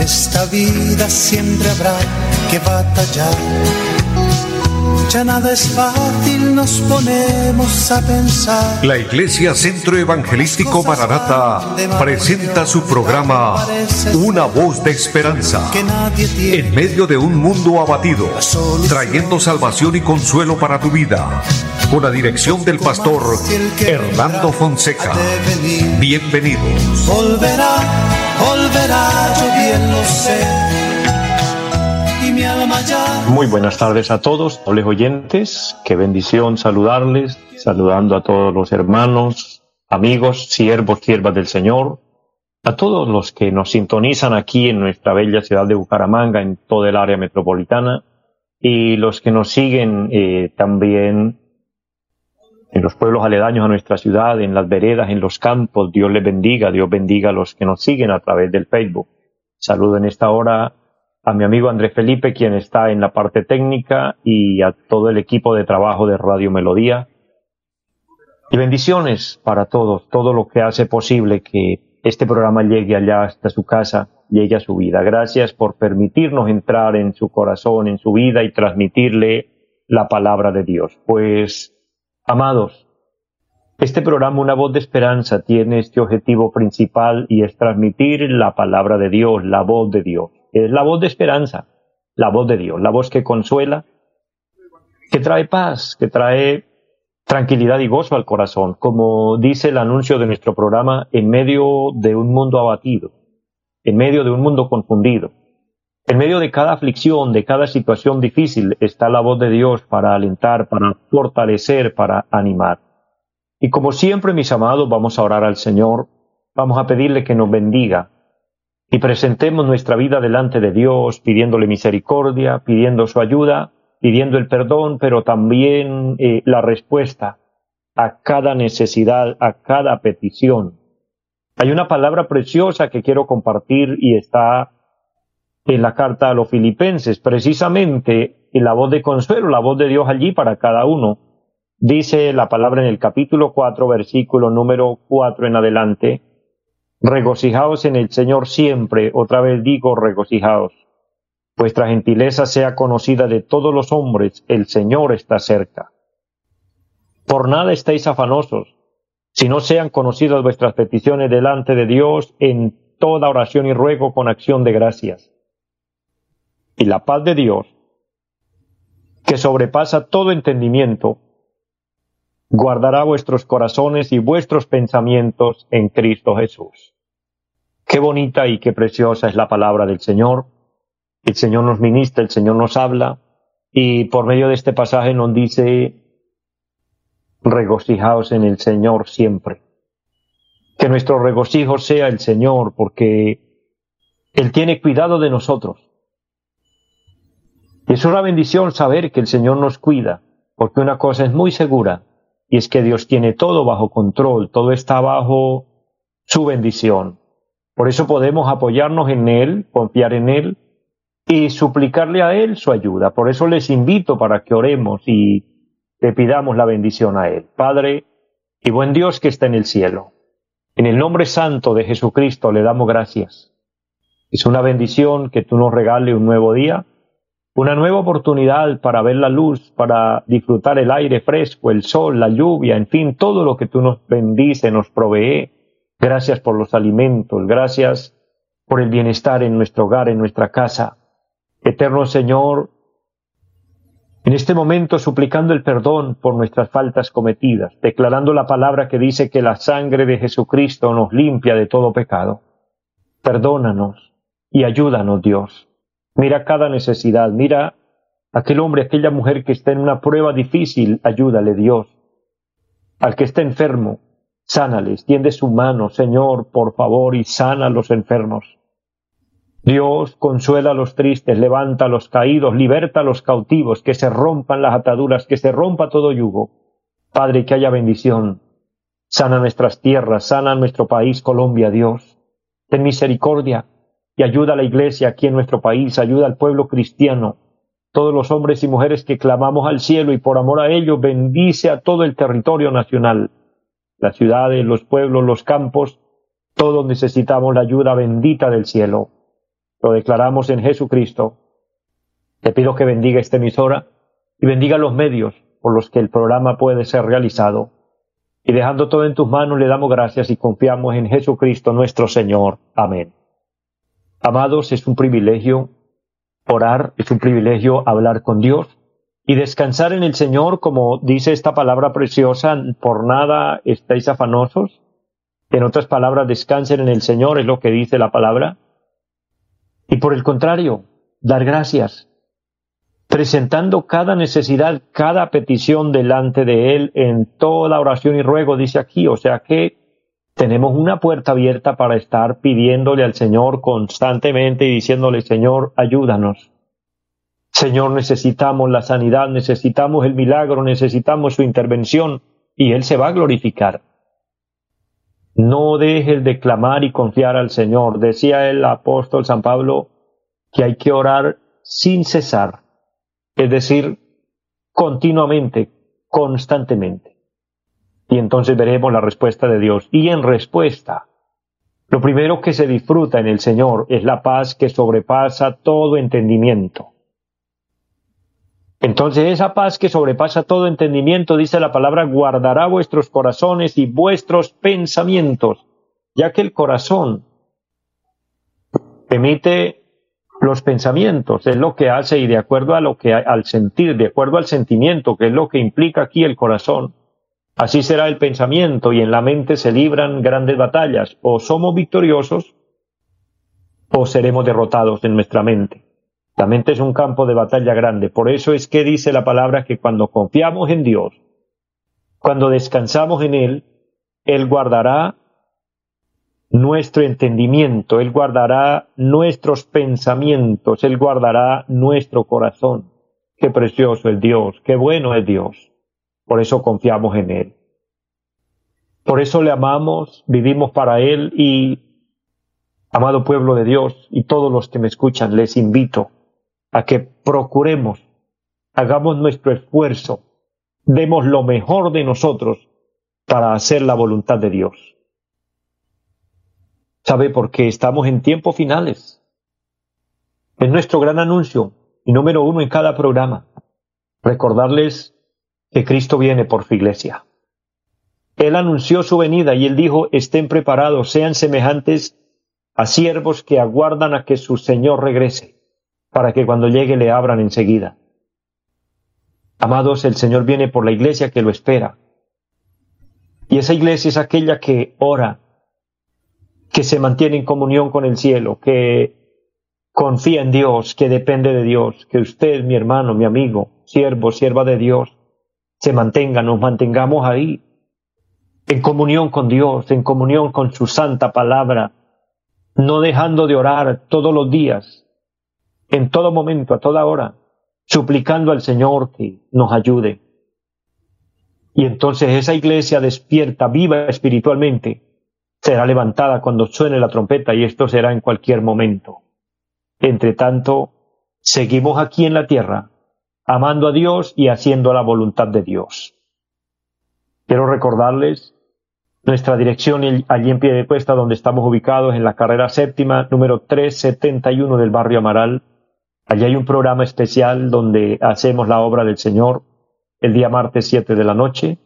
En esta vida siempre habrá que batallar. Ya nada es fácil, nos ponemos a pensar. La Iglesia Centro Evangelístico Maranata presenta su programa Una voz de esperanza en medio de un mundo abatido, trayendo salvación y consuelo para tu vida. Con la dirección del pastor Hernando Fonseca. Bienvenidos. Volverá, volverá, yo bien lo sé muy buenas tardes a todos, nobles oyentes. Qué bendición saludarles, saludando a todos los hermanos, amigos, siervos, siervas del Señor, a todos los que nos sintonizan aquí en nuestra bella ciudad de Bucaramanga, en toda el área metropolitana, y los que nos siguen eh, también en los pueblos aledaños a nuestra ciudad, en las veredas, en los campos. Dios les bendiga, Dios bendiga a los que nos siguen a través del Facebook. Saludo en esta hora a mi amigo Andrés Felipe, quien está en la parte técnica, y a todo el equipo de trabajo de Radio Melodía. Y bendiciones para todos, todo lo que hace posible que este programa llegue allá hasta su casa, llegue a su vida. Gracias por permitirnos entrar en su corazón, en su vida y transmitirle la palabra de Dios. Pues, amados, este programa Una voz de esperanza tiene este objetivo principal y es transmitir la palabra de Dios, la voz de Dios es la voz de esperanza, la voz de Dios, la voz que consuela, que trae paz, que trae tranquilidad y gozo al corazón, como dice el anuncio de nuestro programa, en medio de un mundo abatido, en medio de un mundo confundido. En medio de cada aflicción, de cada situación difícil, está la voz de Dios para alentar, para fortalecer, para animar. Y como siempre, mis amados, vamos a orar al Señor, vamos a pedirle que nos bendiga, y presentemos nuestra vida delante de Dios pidiéndole misericordia, pidiendo su ayuda, pidiendo el perdón, pero también eh, la respuesta a cada necesidad, a cada petición. Hay una palabra preciosa que quiero compartir y está en la carta a los filipenses, precisamente en la voz de consuelo, la voz de Dios allí para cada uno. Dice la palabra en el capítulo 4, versículo número 4 en adelante, Regocijaos en el Señor siempre, otra vez digo, regocijaos. Vuestra gentileza sea conocida de todos los hombres, el Señor está cerca. Por nada estéis afanosos, si no sean conocidas vuestras peticiones delante de Dios en toda oración y ruego con acción de gracias. Y la paz de Dios, que sobrepasa todo entendimiento, guardará vuestros corazones y vuestros pensamientos en Cristo Jesús. Qué bonita y qué preciosa es la palabra del Señor. El Señor nos ministra, el Señor nos habla y por medio de este pasaje nos dice, regocijaos en el Señor siempre. Que nuestro regocijo sea el Señor porque Él tiene cuidado de nosotros. Y es una bendición saber que el Señor nos cuida, porque una cosa es muy segura, y es que Dios tiene todo bajo control, todo está bajo su bendición. Por eso podemos apoyarnos en Él, confiar en Él y suplicarle a Él su ayuda. Por eso les invito para que oremos y le pidamos la bendición a Él. Padre y buen Dios que está en el cielo. En el nombre santo de Jesucristo le damos gracias. Es una bendición que tú nos regales un nuevo día una nueva oportunidad para ver la luz, para disfrutar el aire fresco, el sol, la lluvia, en fin, todo lo que tú nos bendice, nos provee. Gracias por los alimentos, gracias por el bienestar en nuestro hogar, en nuestra casa. Eterno Señor, en este momento suplicando el perdón por nuestras faltas cometidas, declarando la palabra que dice que la sangre de Jesucristo nos limpia de todo pecado. Perdónanos y ayúdanos, Dios Mira cada necesidad, mira aquel hombre, aquella mujer que está en una prueba difícil, ayúdale Dios. Al que está enfermo, sánale, extiende su mano, Señor, por favor, y sana a los enfermos. Dios consuela a los tristes, levanta a los caídos, liberta a los cautivos, que se rompan las ataduras, que se rompa todo yugo. Padre, que haya bendición. Sana nuestras tierras, sana nuestro país, Colombia, Dios. Ten misericordia y ayuda a la iglesia aquí en nuestro país, ayuda al pueblo cristiano, todos los hombres y mujeres que clamamos al cielo y por amor a ellos bendice a todo el territorio nacional, las ciudades, los pueblos, los campos, todos necesitamos la ayuda bendita del cielo. lo declaramos en Jesucristo. Te pido que bendiga esta emisora y bendiga los medios por los que el programa puede ser realizado. Y dejando todo en tus manos, le damos gracias y confiamos en Jesucristo nuestro Señor. Amén. Amados, es un privilegio orar, es un privilegio hablar con Dios y descansar en el Señor, como dice esta palabra preciosa, por nada estáis afanosos. En otras palabras, descansen en el Señor, es lo que dice la palabra. Y por el contrario, dar gracias, presentando cada necesidad, cada petición delante de Él en toda oración y ruego, dice aquí. O sea que tenemos una puerta abierta para estar pidiéndole al Señor constantemente y diciéndole, Señor, ayúdanos. Señor, necesitamos la sanidad, necesitamos el milagro, necesitamos su intervención y Él se va a glorificar. No dejes de clamar y confiar al Señor. Decía el apóstol San Pablo que hay que orar sin cesar es decir, continuamente, constantemente. Y entonces veremos la respuesta de Dios. Y en respuesta, lo primero que se disfruta en el Señor es la paz que sobrepasa todo entendimiento. Entonces esa paz que sobrepasa todo entendimiento, dice la palabra, guardará vuestros corazones y vuestros pensamientos, ya que el corazón emite los pensamientos, es lo que hace y de acuerdo a lo que al sentir, de acuerdo al sentimiento, que es lo que implica aquí el corazón, así será el pensamiento y en la mente se libran grandes batallas, o somos victoriosos o seremos derrotados en nuestra mente. La mente es un campo de batalla grande, por eso es que dice la palabra que cuando confiamos en Dios, cuando descansamos en Él, Él guardará nuestro entendimiento, Él guardará nuestros pensamientos, Él guardará nuestro corazón. Qué precioso es Dios, qué bueno es Dios. Por eso confiamos en Él. Por eso le amamos, vivimos para Él y, amado pueblo de Dios y todos los que me escuchan, les invito a que procuremos, hagamos nuestro esfuerzo, demos lo mejor de nosotros para hacer la voluntad de Dios. ¿Sabe? Porque estamos en tiempos finales. Es nuestro gran anuncio y número uno en cada programa. Recordarles que Cristo viene por su iglesia. Él anunció su venida y él dijo, estén preparados, sean semejantes a siervos que aguardan a que su Señor regrese, para que cuando llegue le abran enseguida. Amados, el Señor viene por la iglesia que lo espera. Y esa iglesia es aquella que ora, que se mantiene en comunión con el cielo, que confía en Dios, que depende de Dios, que usted, mi hermano, mi amigo, siervo, sierva de Dios, se mantenga, nos mantengamos ahí, en comunión con Dios, en comunión con su santa palabra, no dejando de orar todos los días, en todo momento, a toda hora, suplicando al Señor que nos ayude. Y entonces esa iglesia despierta, viva espiritualmente, será levantada cuando suene la trompeta y esto será en cualquier momento. Entre tanto, seguimos aquí en la tierra, amando a Dios y haciendo la voluntad de Dios. Quiero recordarles nuestra dirección allí en pie de cuesta donde estamos ubicados en la carrera séptima número 371 del barrio Amaral. Allí hay un programa especial donde hacemos la obra del Señor el día martes 7 de la noche,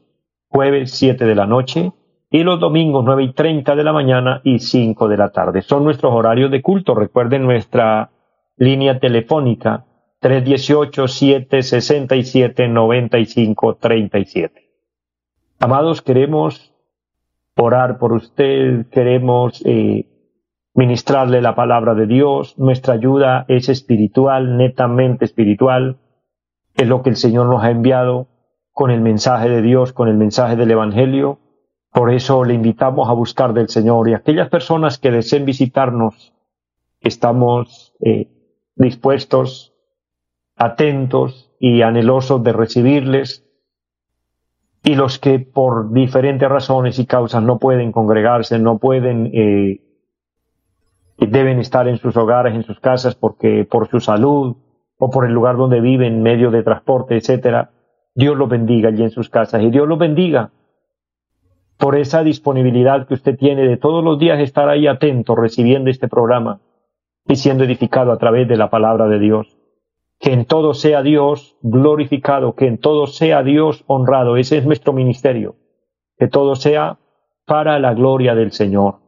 jueves 7 de la noche, y los domingos 9 y 30 de la mañana y 5 de la tarde. Son nuestros horarios de culto. Recuerden nuestra línea telefónica 318-767-9537. Amados, queremos orar por usted, queremos eh, ministrarle la palabra de Dios. Nuestra ayuda es espiritual, netamente espiritual. Es lo que el Señor nos ha enviado con el mensaje de Dios, con el mensaje del Evangelio por eso le invitamos a buscar del Señor y aquellas personas que deseen visitarnos, estamos eh, dispuestos, atentos y anhelosos de recibirles. Y los que por diferentes razones y causas no pueden congregarse, no pueden, eh, deben estar en sus hogares, en sus casas, porque por su salud o por el lugar donde viven, medio de transporte, etcétera, Dios los bendiga allí en sus casas y Dios los bendiga por esa disponibilidad que usted tiene de todos los días estar ahí atento recibiendo este programa y siendo edificado a través de la palabra de Dios. Que en todo sea Dios glorificado, que en todo sea Dios honrado. Ese es nuestro ministerio. Que todo sea para la gloria del Señor.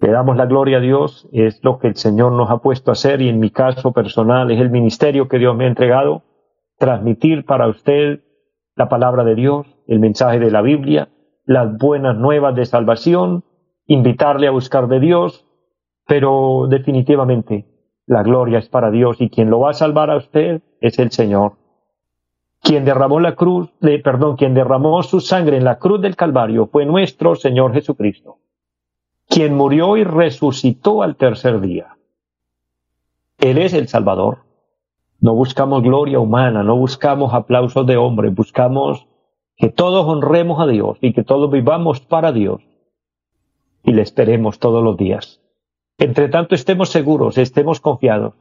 Le damos la gloria a Dios, es lo que el Señor nos ha puesto a hacer y en mi caso personal es el ministerio que Dios me ha entregado, transmitir para usted la palabra de Dios, el mensaje de la Biblia, las buenas nuevas de salvación, invitarle a buscar de Dios, pero definitivamente la gloria es para Dios y quien lo va a salvar a usted es el Señor. Quien derramó la cruz, perdón, quien derramó su sangre en la cruz del Calvario fue nuestro Señor Jesucristo, quien murió y resucitó al tercer día. Él es el Salvador. No buscamos gloria humana, no buscamos aplausos de hombre, buscamos que todos honremos a Dios y que todos vivamos para Dios y le esperemos todos los días. Entre tanto estemos seguros, estemos confiados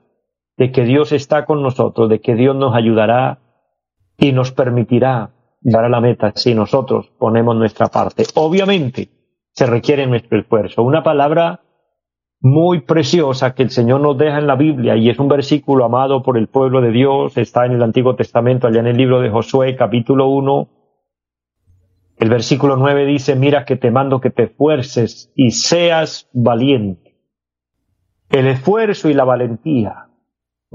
de que Dios está con nosotros, de que Dios nos ayudará y nos permitirá llegar a la meta si nosotros ponemos nuestra parte. Obviamente se requiere nuestro esfuerzo. Una palabra muy preciosa que el Señor nos deja en la Biblia y es un versículo amado por el pueblo de Dios, está en el Antiguo Testamento, allá en el libro de Josué, capítulo 1, el versículo 9 dice, mira que te mando que te esfuerces y seas valiente. El esfuerzo y la valentía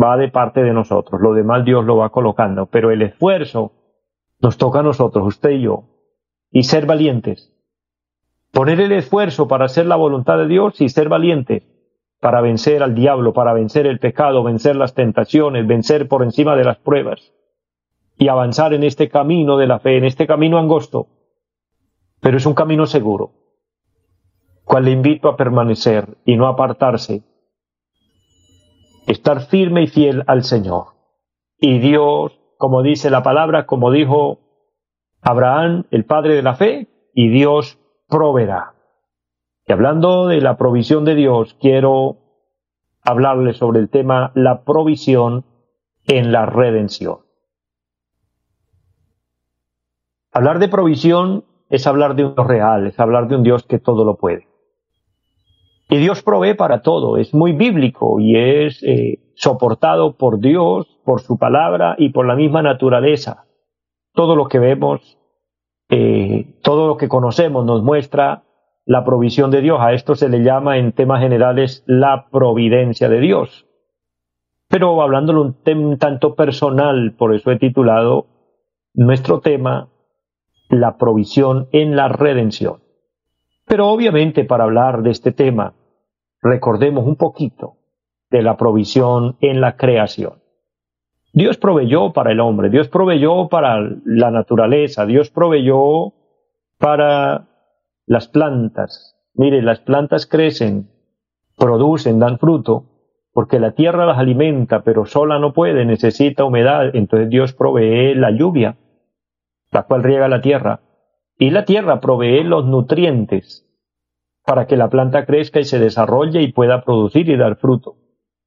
va de parte de nosotros, lo demás Dios lo va colocando, pero el esfuerzo nos toca a nosotros, usted y yo, y ser valientes. Poner el esfuerzo para hacer la voluntad de Dios y ser valientes para vencer al diablo, para vencer el pecado, vencer las tentaciones, vencer por encima de las pruebas y avanzar en este camino de la fe, en este camino angosto pero es un camino seguro, cual le invito a permanecer y no apartarse, estar firme y fiel al Señor. Y Dios, como dice la palabra, como dijo Abraham, el padre de la fe, y Dios proveerá. Y hablando de la provisión de Dios, quiero hablarles sobre el tema la provisión en la redención. Hablar de provisión es hablar de un Dios real, es hablar de un Dios que todo lo puede. Y Dios provee para todo, es muy bíblico y es eh, soportado por Dios, por su palabra y por la misma naturaleza. Todo lo que vemos, eh, todo lo que conocemos nos muestra la provisión de Dios. A esto se le llama en temas generales la providencia de Dios. Pero hablándolo un, un tanto personal, por eso he titulado nuestro tema la provisión en la redención. Pero obviamente para hablar de este tema, recordemos un poquito de la provisión en la creación. Dios proveyó para el hombre, Dios proveyó para la naturaleza, Dios proveyó para las plantas. Mire, las plantas crecen, producen, dan fruto, porque la tierra las alimenta, pero sola no puede, necesita humedad, entonces Dios provee la lluvia la cual riega la tierra, y la tierra provee los nutrientes para que la planta crezca y se desarrolle y pueda producir y dar fruto.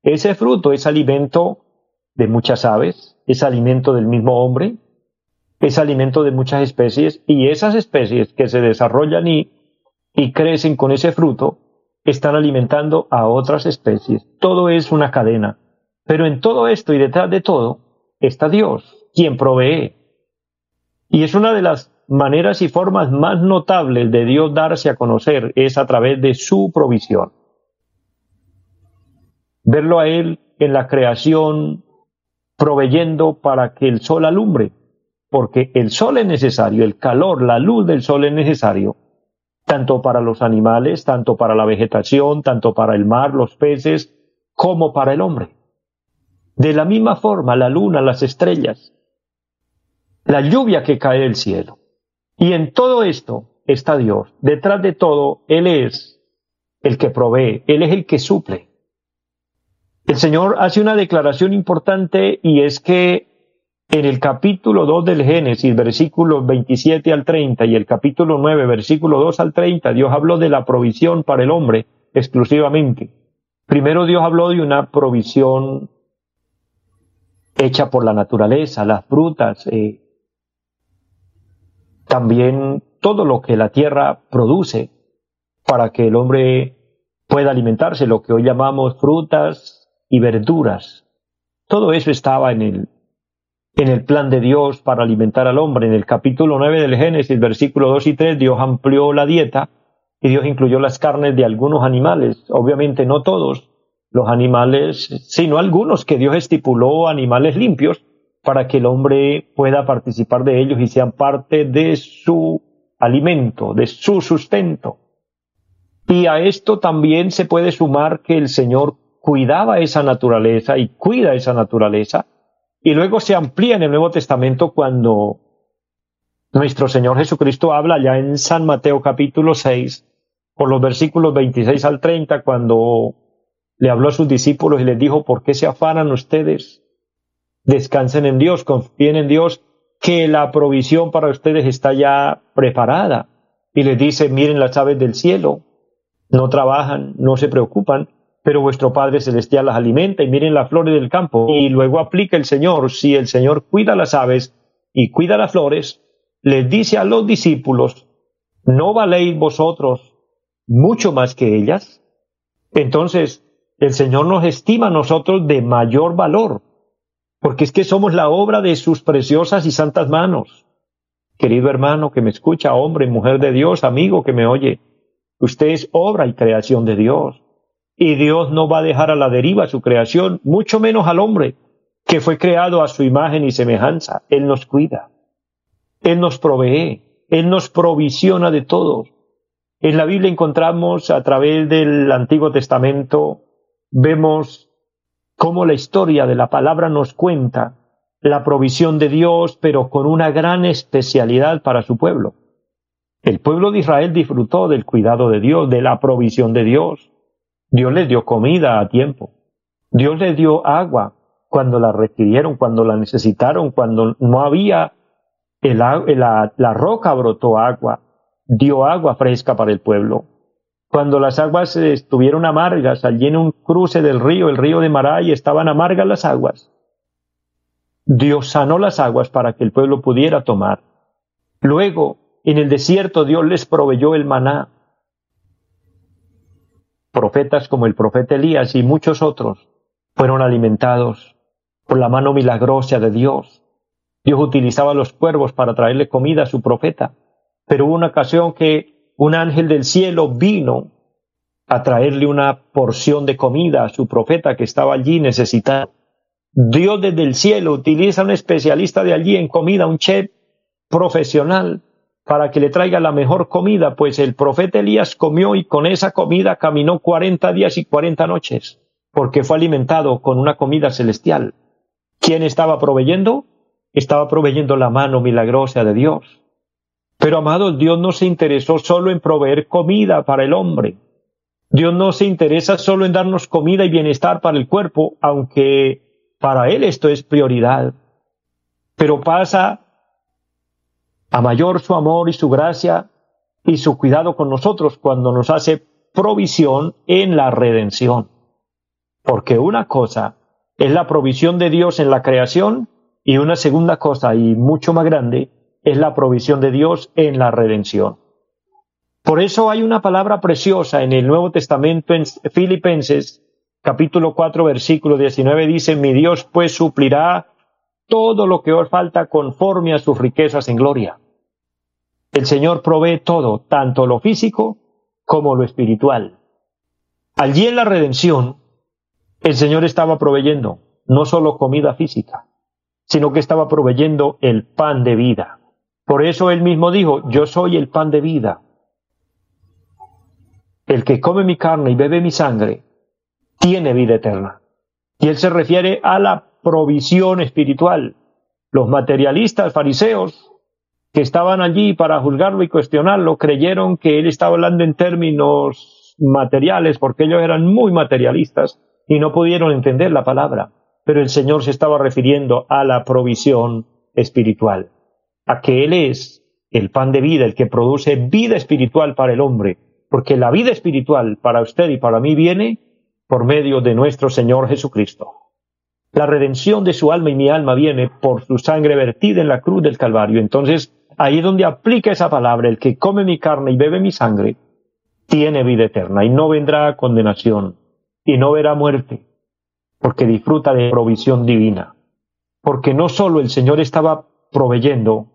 Ese fruto es alimento de muchas aves, es alimento del mismo hombre, es alimento de muchas especies y esas especies que se desarrollan y, y crecen con ese fruto están alimentando a otras especies. Todo es una cadena. Pero en todo esto y detrás de todo está Dios, quien provee, y es una de las maneras y formas más notables de Dios darse a conocer, es a través de su provisión. Verlo a Él en la creación, proveyendo para que el sol alumbre, porque el sol es necesario, el calor, la luz del sol es necesario, tanto para los animales, tanto para la vegetación, tanto para el mar, los peces, como para el hombre. De la misma forma, la luna, las estrellas, la lluvia que cae del cielo. Y en todo esto está Dios. Detrás de todo, Él es el que provee, Él es el que suple. El Señor hace una declaración importante y es que en el capítulo 2 del Génesis, versículos 27 al 30 y el capítulo 9, versículo 2 al 30, Dios habló de la provisión para el hombre exclusivamente. Primero Dios habló de una provisión hecha por la naturaleza, las frutas, eh, también todo lo que la tierra produce para que el hombre pueda alimentarse, lo que hoy llamamos frutas y verduras. Todo eso estaba en el, en el plan de Dios para alimentar al hombre. En el capítulo 9 del Génesis, versículo 2 y 3, Dios amplió la dieta y Dios incluyó las carnes de algunos animales, obviamente no todos los animales, sino algunos que Dios estipuló animales limpios para que el hombre pueda participar de ellos y sean parte de su alimento, de su sustento. Y a esto también se puede sumar que el Señor cuidaba esa naturaleza y cuida esa naturaleza. Y luego se amplía en el Nuevo Testamento cuando nuestro Señor Jesucristo habla ya en San Mateo capítulo 6, por los versículos 26 al 30, cuando le habló a sus discípulos y les dijo, ¿por qué se afanan ustedes? Descansen en Dios, confíen en Dios, que la provisión para ustedes está ya preparada. Y les dice, miren las aves del cielo, no trabajan, no se preocupan, pero vuestro Padre Celestial las alimenta y miren las flores del campo. Y luego aplica el Señor, si el Señor cuida las aves y cuida las flores, les dice a los discípulos, ¿no valéis vosotros mucho más que ellas? Entonces, el Señor nos estima a nosotros de mayor valor, porque es que somos la obra de sus preciosas y santas manos. Querido hermano que me escucha, hombre, mujer de Dios, amigo que me oye, Usted es obra y creación de Dios. Y Dios no va a dejar a la deriva su creación, mucho menos al hombre, que fue creado a su imagen y semejanza. Él nos cuida. Él nos provee. Él nos provisiona de todo. En la Biblia encontramos a través del Antiguo Testamento, vemos cómo la historia de la palabra nos cuenta la provisión de Dios, pero con una gran especialidad para su pueblo. El pueblo de Israel disfrutó del cuidado de Dios, de la provisión de Dios. Dios les dio comida a tiempo. Dios les dio agua cuando la requirieron, cuando la necesitaron, cuando no había, el, la, la roca brotó agua, dio agua fresca para el pueblo. Cuando las aguas estuvieron amargas, allí en un cruce del río, el río de Maray, estaban amargas las aguas. Dios sanó las aguas para que el pueblo pudiera tomar. Luego, en el desierto Dios les proveyó el maná. Profetas como el profeta Elías y muchos otros fueron alimentados por la mano milagrosa de Dios. Dios utilizaba los cuervos para traerle comida a su profeta, pero hubo una ocasión que un ángel del cielo vino a traerle una porción de comida a su profeta que estaba allí necesitado. Dios desde el cielo utiliza a un especialista de allí en comida, un chef profesional, para que le traiga la mejor comida, pues el profeta Elías comió y con esa comida caminó cuarenta días y cuarenta noches, porque fue alimentado con una comida celestial. ¿Quién estaba proveyendo? Estaba proveyendo la mano milagrosa de Dios. Pero amados, Dios no se interesó solo en proveer comida para el hombre. Dios no se interesa solo en darnos comida y bienestar para el cuerpo, aunque para Él esto es prioridad. Pero pasa a mayor su amor y su gracia y su cuidado con nosotros cuando nos hace provisión en la redención. Porque una cosa es la provisión de Dios en la creación y una segunda cosa y mucho más grande es la provisión de Dios en la redención. Por eso hay una palabra preciosa en el Nuevo Testamento en Filipenses capítulo 4 versículo 19 dice, mi Dios pues suplirá todo lo que os falta conforme a sus riquezas en gloria. El Señor provee todo, tanto lo físico como lo espiritual. Allí en la redención, el Señor estaba proveyendo no solo comida física, sino que estaba proveyendo el pan de vida. Por eso él mismo dijo, yo soy el pan de vida. El que come mi carne y bebe mi sangre, tiene vida eterna. Y él se refiere a la provisión espiritual. Los materialistas fariseos que estaban allí para juzgarlo y cuestionarlo creyeron que él estaba hablando en términos materiales porque ellos eran muy materialistas y no pudieron entender la palabra. Pero el Señor se estaba refiriendo a la provisión espiritual, a que Él es el pan de vida, el que produce vida espiritual para el hombre, porque la vida espiritual para usted y para mí viene por medio de nuestro Señor Jesucristo. La redención de su alma y mi alma viene por su sangre vertida en la cruz del Calvario. Entonces, ahí es donde aplica esa palabra, el que come mi carne y bebe mi sangre, tiene vida eterna y no vendrá a condenación y no verá muerte, porque disfruta de provisión divina. Porque no solo el Señor estaba proveyendo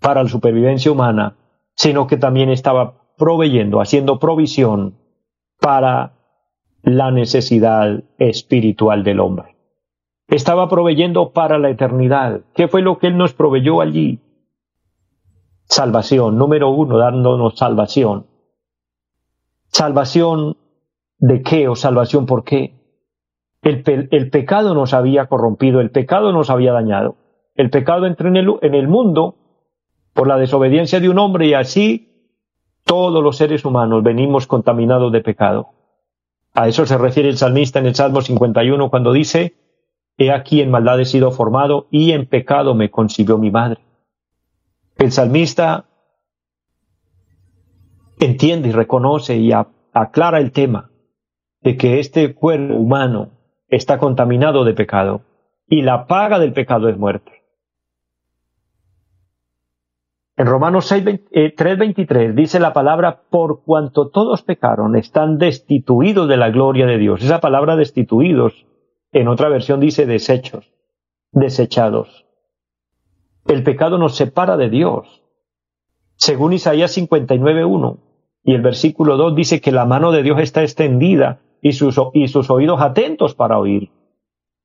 para la supervivencia humana, sino que también estaba proveyendo, haciendo provisión para la necesidad espiritual del hombre. Estaba proveyendo para la eternidad. ¿Qué fue lo que Él nos proveyó allí? Salvación, número uno, dándonos salvación. ¿Salvación de qué o salvación por qué? El, pecado nos había corrompido, el pecado nos había dañado. El pecado entró en el, en el mundo por la desobediencia de un hombre y así todos los seres humanos venimos contaminados de pecado. A eso se refiere el salmista en el Salmo 51 cuando dice, He aquí en maldad he sido formado y en pecado me concibió mi madre. El salmista entiende y reconoce y aclara el tema de que este cuerpo humano está contaminado de pecado y la paga del pecado es muerte. En Romanos 3:23 eh, dice la palabra, por cuanto todos pecaron, están destituidos de la gloria de Dios. Esa palabra destituidos, en otra versión dice desechos, desechados. El pecado nos separa de Dios. Según Isaías 59:1 y el versículo 2 dice que la mano de Dios está extendida y sus, y sus oídos atentos para oír.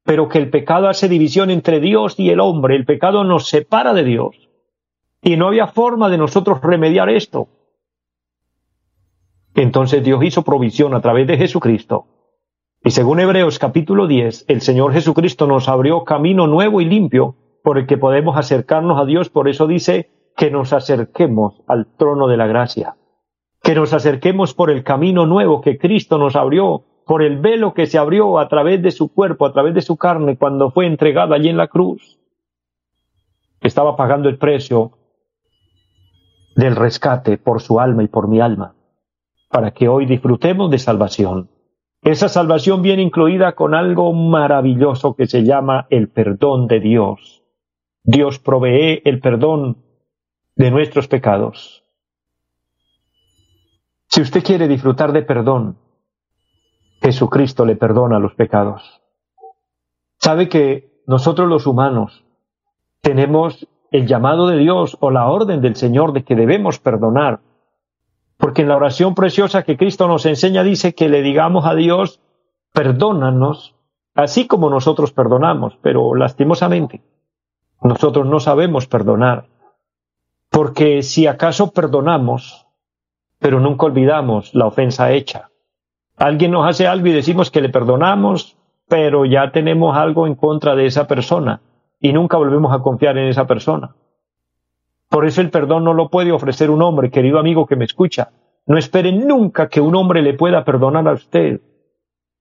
Pero que el pecado hace división entre Dios y el hombre. El pecado nos separa de Dios. Y no había forma de nosotros remediar esto. Entonces Dios hizo provisión a través de Jesucristo. Y según Hebreos capítulo 10, el Señor Jesucristo nos abrió camino nuevo y limpio por el que podemos acercarnos a Dios. Por eso dice que nos acerquemos al trono de la gracia. Que nos acerquemos por el camino nuevo que Cristo nos abrió, por el velo que se abrió a través de su cuerpo, a través de su carne, cuando fue entregado allí en la cruz. Estaba pagando el precio del rescate por su alma y por mi alma, para que hoy disfrutemos de salvación. Esa salvación viene incluida con algo maravilloso que se llama el perdón de Dios. Dios provee el perdón de nuestros pecados. Si usted quiere disfrutar de perdón, Jesucristo le perdona los pecados. Sabe que nosotros los humanos tenemos el llamado de Dios o la orden del Señor de que debemos perdonar. Porque en la oración preciosa que Cristo nos enseña dice que le digamos a Dios, perdónanos, así como nosotros perdonamos, pero lastimosamente nosotros no sabemos perdonar. Porque si acaso perdonamos, pero nunca olvidamos la ofensa hecha. Alguien nos hace algo y decimos que le perdonamos, pero ya tenemos algo en contra de esa persona y nunca volvemos a confiar en esa persona. Por eso el perdón no lo puede ofrecer un hombre, querido amigo que me escucha. No espere nunca que un hombre le pueda perdonar a usted.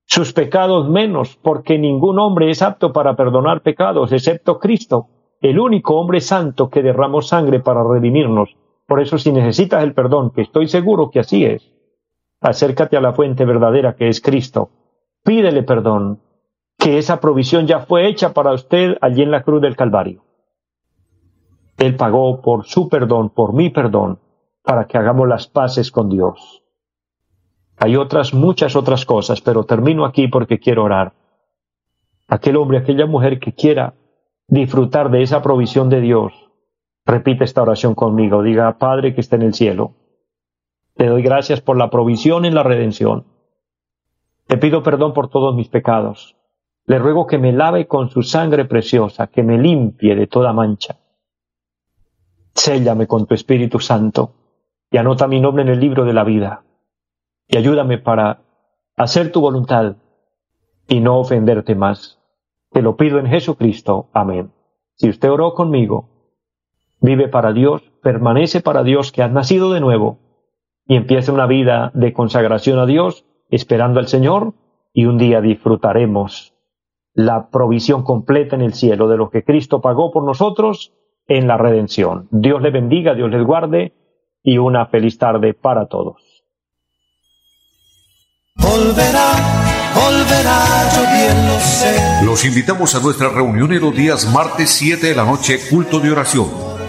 Sus pecados menos, porque ningún hombre es apto para perdonar pecados, excepto Cristo, el único hombre santo que derramó sangre para redimirnos. Por eso si necesitas el perdón, que estoy seguro que así es, acércate a la fuente verdadera que es Cristo. Pídele perdón, que esa provisión ya fue hecha para usted allí en la cruz del Calvario. Él pagó por su perdón, por mi perdón, para que hagamos las paces con Dios. Hay otras, muchas otras cosas, pero termino aquí porque quiero orar. Aquel hombre, aquella mujer que quiera disfrutar de esa provisión de Dios, repite esta oración conmigo. Diga, Padre que está en el cielo, te doy gracias por la provisión en la redención. Te pido perdón por todos mis pecados. Le ruego que me lave con su sangre preciosa, que me limpie de toda mancha. Séllame con tu Espíritu Santo y anota mi nombre en el libro de la vida. Y ayúdame para hacer tu voluntad y no ofenderte más. Te lo pido en Jesucristo. Amén. Si usted oró conmigo, vive para Dios, permanece para Dios que has nacido de nuevo y empieza una vida de consagración a Dios, esperando al Señor, y un día disfrutaremos la provisión completa en el cielo de lo que Cristo pagó por nosotros en la redención. Dios le bendiga, Dios les guarde y una feliz tarde para todos. Los invitamos a nuestra reunión en los días martes 7 de la noche, culto de oración